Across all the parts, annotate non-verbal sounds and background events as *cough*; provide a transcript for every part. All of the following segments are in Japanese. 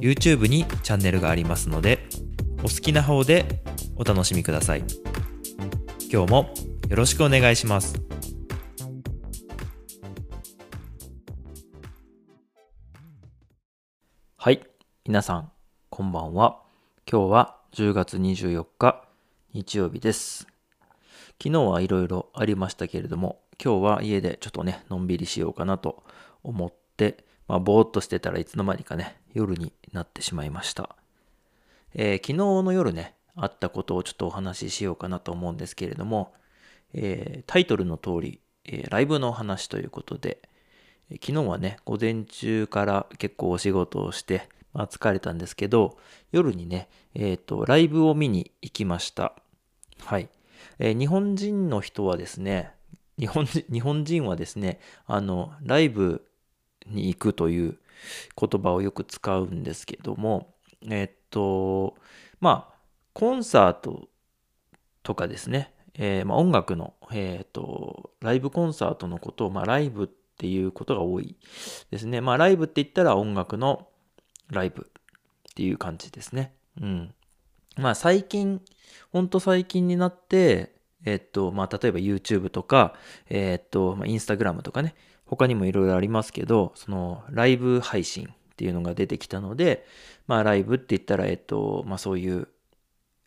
YouTube にチャンネルがありますのでお好きな方でお楽しみください。今日もよろしくお願いします。はい。皆さんこんばんは。今日は10月24日日曜日です。昨日はいろいろありましたけれども今日は家でちょっとねのんびりしようかなと思ってまあぼーっとしてたらいつの間にかね夜になってしまいました。えー、昨日の夜ね、あったことをちょっとお話ししようかなと思うんですけれども、えー、タイトルの通り、えー、ライブの話ということでえ、昨日はね、午前中から結構お仕事をして、まあ、疲れたんですけど、夜にね、えっ、と、ライブを見に行きました。はい。え日本人の人はですね、日本人、日本人はですね、あの、ライブに行くという言葉をよく使うんですけども、えっと、まあ、コンサートとかですね、えー、まあ、音楽の、えっと、ライブコンサートのことを、まあ、ライブっていうことが多いですね。まあ、ライブって言ったら音楽のライブっていう感じですね。うん。まあ、最近、ほんと最近になって、えっと、まあ、例えば YouTube とか、えっと、まあ、Instagram とかね、他にもいろいろありますけど、そのライブ配信っていうのが出てきたので、まあライブって言ったら、えっと、まあそういう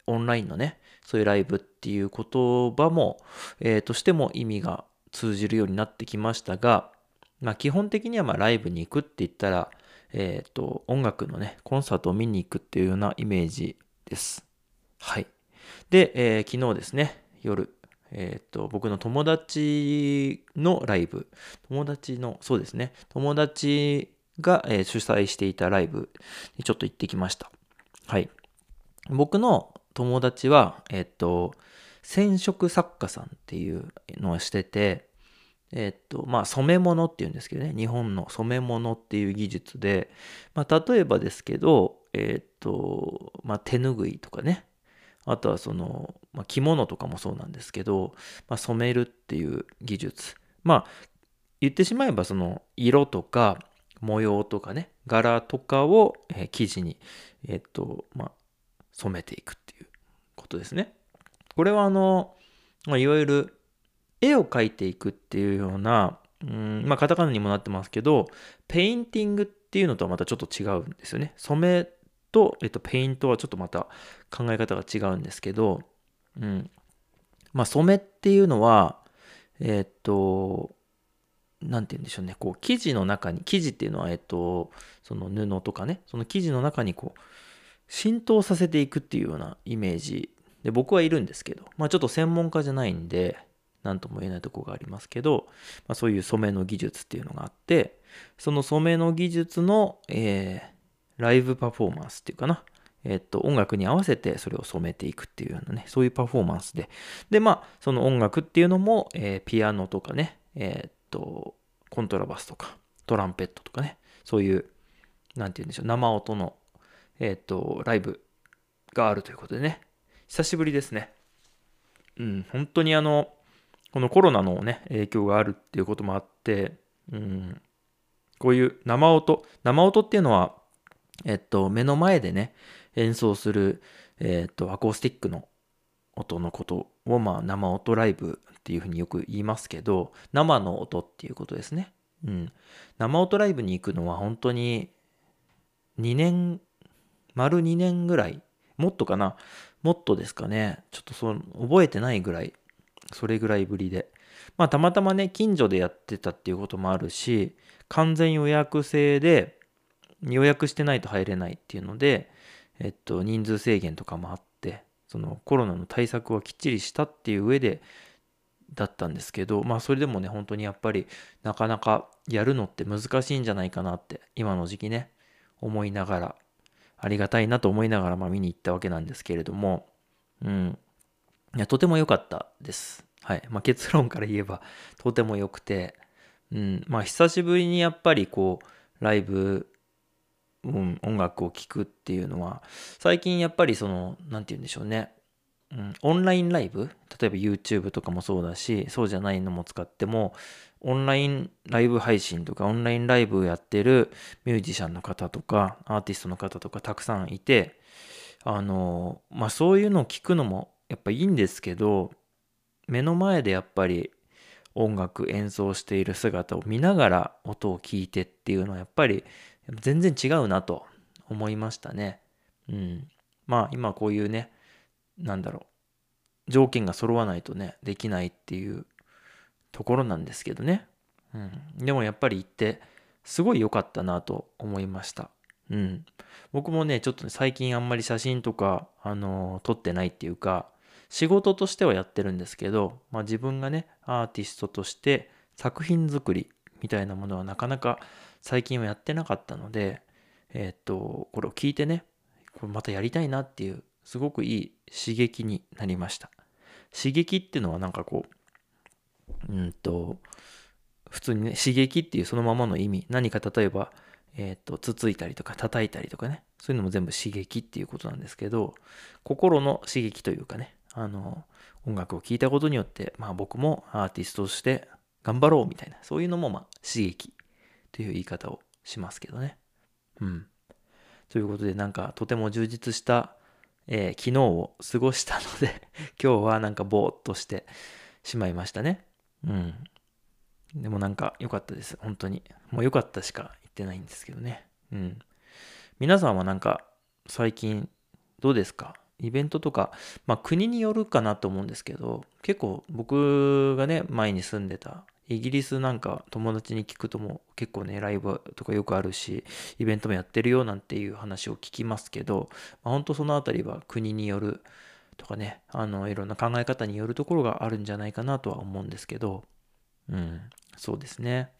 オンラインのね、そういうライブっていう言葉も、えー、としても意味が通じるようになってきましたが、まあ基本的にはまあライブに行くって言ったら、えっ、ー、と、音楽のね、コンサートを見に行くっていうようなイメージです。はい。で、えー、昨日ですね、夜、えっ、と、僕の友達のライブ、友達の、そうですね、友達が、えー、主催していたライブにちょっと行ってきました。はい。僕の友達は、えっ、と、染色作家さんっていうのをしてて、えっと、まあ、染め物っていうんですけどね、日本の染め物っていう技術で、まあ、例えばですけど、えっと、まあ、手ぬぐいとかね、あとはその、まあ、着物とかもそうなんですけど、まあ、染めるっていう技術。まあ、言ってしまえばその色とか模様とかね、柄とかを、えー、生地に、えっと、まあ、染めていくっていうことですね。これはあの、まあ、いわゆる絵を描いていくっていうような、うん、まあ、カタカナにもなってますけど、ペインティングっていうのとはまたちょっと違うんですよね。染めと、えっと、ペイントはちょっとまた考え方が違うんですけど、うん。まあ、染めっていうのは、えっと、なんて言うんでしょうね、こう、生地の中に、生地っていうのは、えっと、その布とかね、その生地の中にこう、浸透させていくっていうようなイメージ。で僕はいるんですけど、まあちょっと専門家じゃないんで、何とも言えないとこがありますけど、まあ、そういう染めの技術っていうのがあって、その染めの技術の、えー、ライブパフォーマンスっていうかな。えっと、音楽に合わせてそれを染めていくっていうようなね、そういうパフォーマンスで。で、まあ、その音楽っていうのも、えー、ピアノとかね、えー、っと、コントラバスとか、トランペットとかね、そういう、なんて言うんでしょう、生音の、えー、っと、ライブがあるということでね、久しぶりですね。うん、本当にあの、このコロナのね、影響があるっていうこともあって、うん、こういう生音、生音っていうのは、えっと、目の前でね、演奏する、えっと、アコースティックの音のことを、まあ、生音ライブっていうふうによく言いますけど、生の音っていうことですね。うん。生音ライブに行くのは本当に2年、丸2年ぐらい、もっとかな、もっとですかね。ちょっとその覚えてないぐらい、それぐらいぶりで。まあ、たまたまね、近所でやってたっていうこともあるし、完全予約制で、予約してないと入れないっていうので、えっと、人数制限とかもあって、そのコロナの対策はきっちりしたっていう上で、だったんですけど、まあそれでもね、本当にやっぱりなかなかやるのって難しいんじゃないかなって、今の時期ね、思いながら、ありがたいなと思いながら、まあ、見に行ったわけなんですけれども、うん。いや、とても良かったです。はい。まあ、結論から言えば、とても良くて、うん。まあ、久しぶりにやっぱりこう、ライブ、音楽を聴くっていうのは、最近やっぱりその、なんて言うんでしょうね。うん、オンラインライブ？例えば YouTube とかもそうだしそうじゃないのも使ってもオンラインライブ配信とかオンラインライブをやってるミュージシャンの方とかアーティストの方とかたくさんいてあのまあそういうのを聞くのもやっぱいいんですけど目の前でやっぱり音楽演奏している姿を見ながら音を聞いてっていうのはやっぱり全然違うなと思いましたね。うん。まあ今こういうねなんだろう、条件が揃わないとね、できないっていうところなんですけどね。うん。でもやっぱり行って、すごい良かったなと思いました。うん。僕もね、ちょっと、ね、最近あんまり写真とか、あのー、撮ってないっていうか、仕事としてはやってるんですけど、まあ自分がね、アーティストとして作品作りみたいなものはなかなか最近はやってなかったので、えー、っと、これを聞いてね、これまたやりたいなっていうすごくいい刺激になりました。刺激っていうのはなんかこう、うんと、普通にね、刺激っていうそのままの意味、何か例えば、えっ、と、つついたりとか叩いたりとかね、そういうのも全部刺激っていうことなんですけど、心の刺激というかね、あの、音楽を聴いたことによって、まあ僕もアーティストとして頑張ろうみたいな、そういうのもまあ刺激という言い方をしますけどね。うん。ということでなんかとても充実したえー、昨日を過ごしたので *laughs* 今日はなんかぼーっとしてしまいましたね。うん。でもなんか良かったです。本当に。もう良かったしか言ってないんですけどね。うん。皆さんはなんか最近どうですか？イベントとか、まあ国によるかなと思うんですけど、結構僕がね、前に住んでたイギリスなんか友達に聞くとも結構ね、ライブとかよくあるし、イベントもやってるよなんていう話を聞きますけど、まあ、本当そのあたりは国によるとかね、あの、いろんな考え方によるところがあるんじゃないかなとは思うんですけど、うん、そうですね。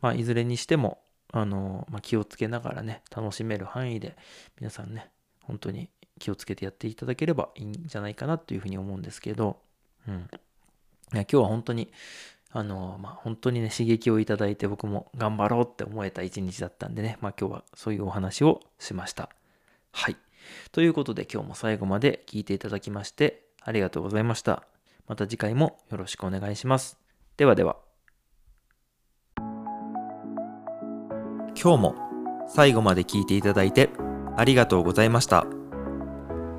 まあ、いずれにしても、あの、まあ、気をつけながらね、楽しめる範囲で、皆さんね、本当に気をつけてやっていただければいいんじゃないかなというふうに思うんですけど、うん。いや今日は本当にあの、まあ、本当にね、刺激をいただいて僕も頑張ろうって思えた一日だったんでね、まあ今日はそういうお話をしました。はい。ということで今日も最後まで聞いていただきましてありがとうございました。また次回もよろしくお願いします。ではでは。今日も最後まで聞いていただいてありがとうございました。